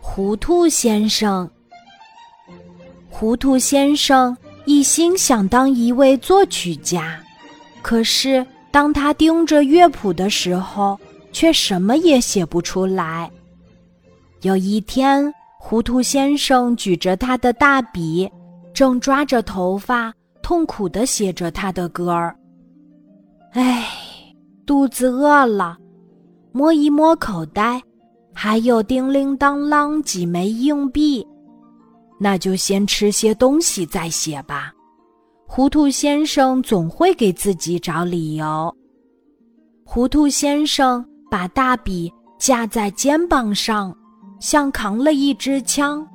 糊涂先生。糊涂先生一心想当一位作曲家，可是当他盯着乐谱的时候，却什么也写不出来。有一天，糊涂先生举着他的大笔，正抓着头发，痛苦地写着他的歌儿。唉，肚子饿了，摸一摸口袋，还有叮铃当啷几枚硬币。那就先吃些东西再写吧。糊涂先生总会给自己找理由。糊涂先生把大笔架在肩膀上，像扛了一支枪，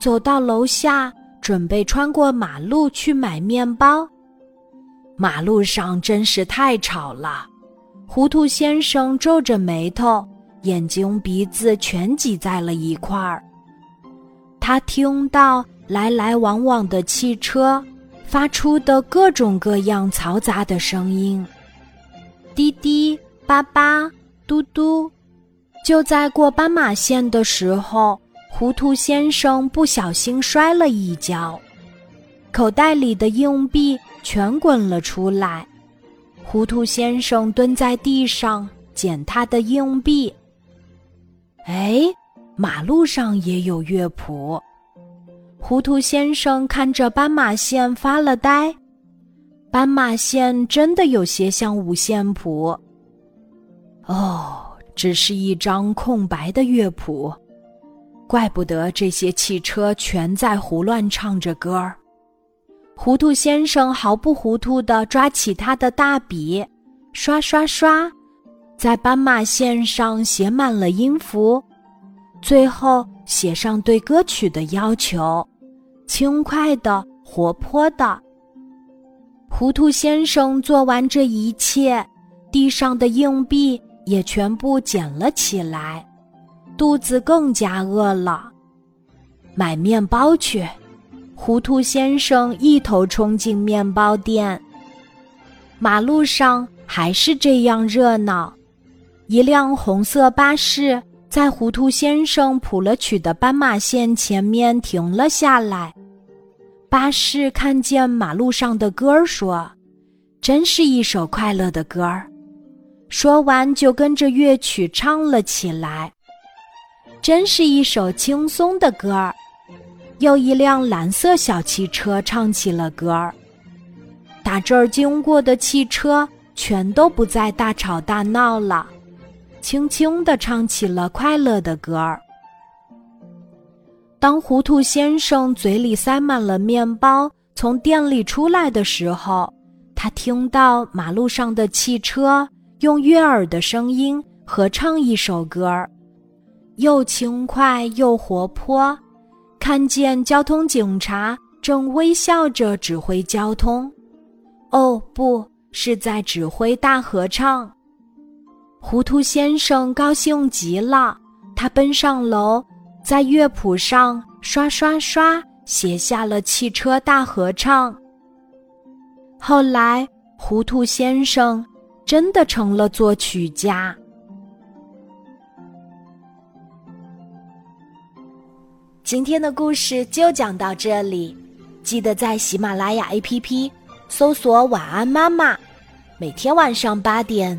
走到楼下，准备穿过马路去买面包。马路上真是太吵了，糊涂先生皱着眉头，眼睛鼻子全挤在了一块儿。他听到来来往往的汽车发出的各种各样嘈杂的声音，滴滴叭叭，嘟嘟。就在过斑马线的时候，糊涂先生不小心摔了一跤，口袋里的硬币全滚了出来。糊涂先生蹲在地上捡他的硬币。哎。马路上也有乐谱，糊涂先生看着斑马线发了呆。斑马线真的有些像五线谱。哦，只是一张空白的乐谱，怪不得这些汽车全在胡乱唱着歌儿。糊涂先生毫不糊涂地抓起他的大笔，刷刷刷，在斑马线上写满了音符。最后写上对歌曲的要求，轻快的、活泼的。糊涂先生做完这一切，地上的硬币也全部捡了起来，肚子更加饿了，买面包去。糊涂先生一头冲进面包店。马路上还是这样热闹，一辆红色巴士。在糊涂先生谱了曲的斑马线前面停了下来，巴士看见马路上的歌儿，说：“真是一首快乐的歌儿。”说完就跟着乐曲唱了起来。真是一首轻松的歌儿。又一辆蓝色小汽车唱起了歌儿。打这儿经过的汽车全都不再大吵大闹了。轻轻地唱起了快乐的歌儿。当糊涂先生嘴里塞满了面包，从店里出来的时候，他听到马路上的汽车用悦耳的声音合唱一首歌儿，又轻快又活泼。看见交通警察正微笑着指挥交通，哦，不是在指挥大合唱。糊涂先生高兴极了，他奔上楼，在乐谱上刷刷刷写下了《汽车大合唱》。后来，糊涂先生真的成了作曲家。今天的故事就讲到这里，记得在喜马拉雅 APP 搜索“晚安妈妈”，每天晚上八点。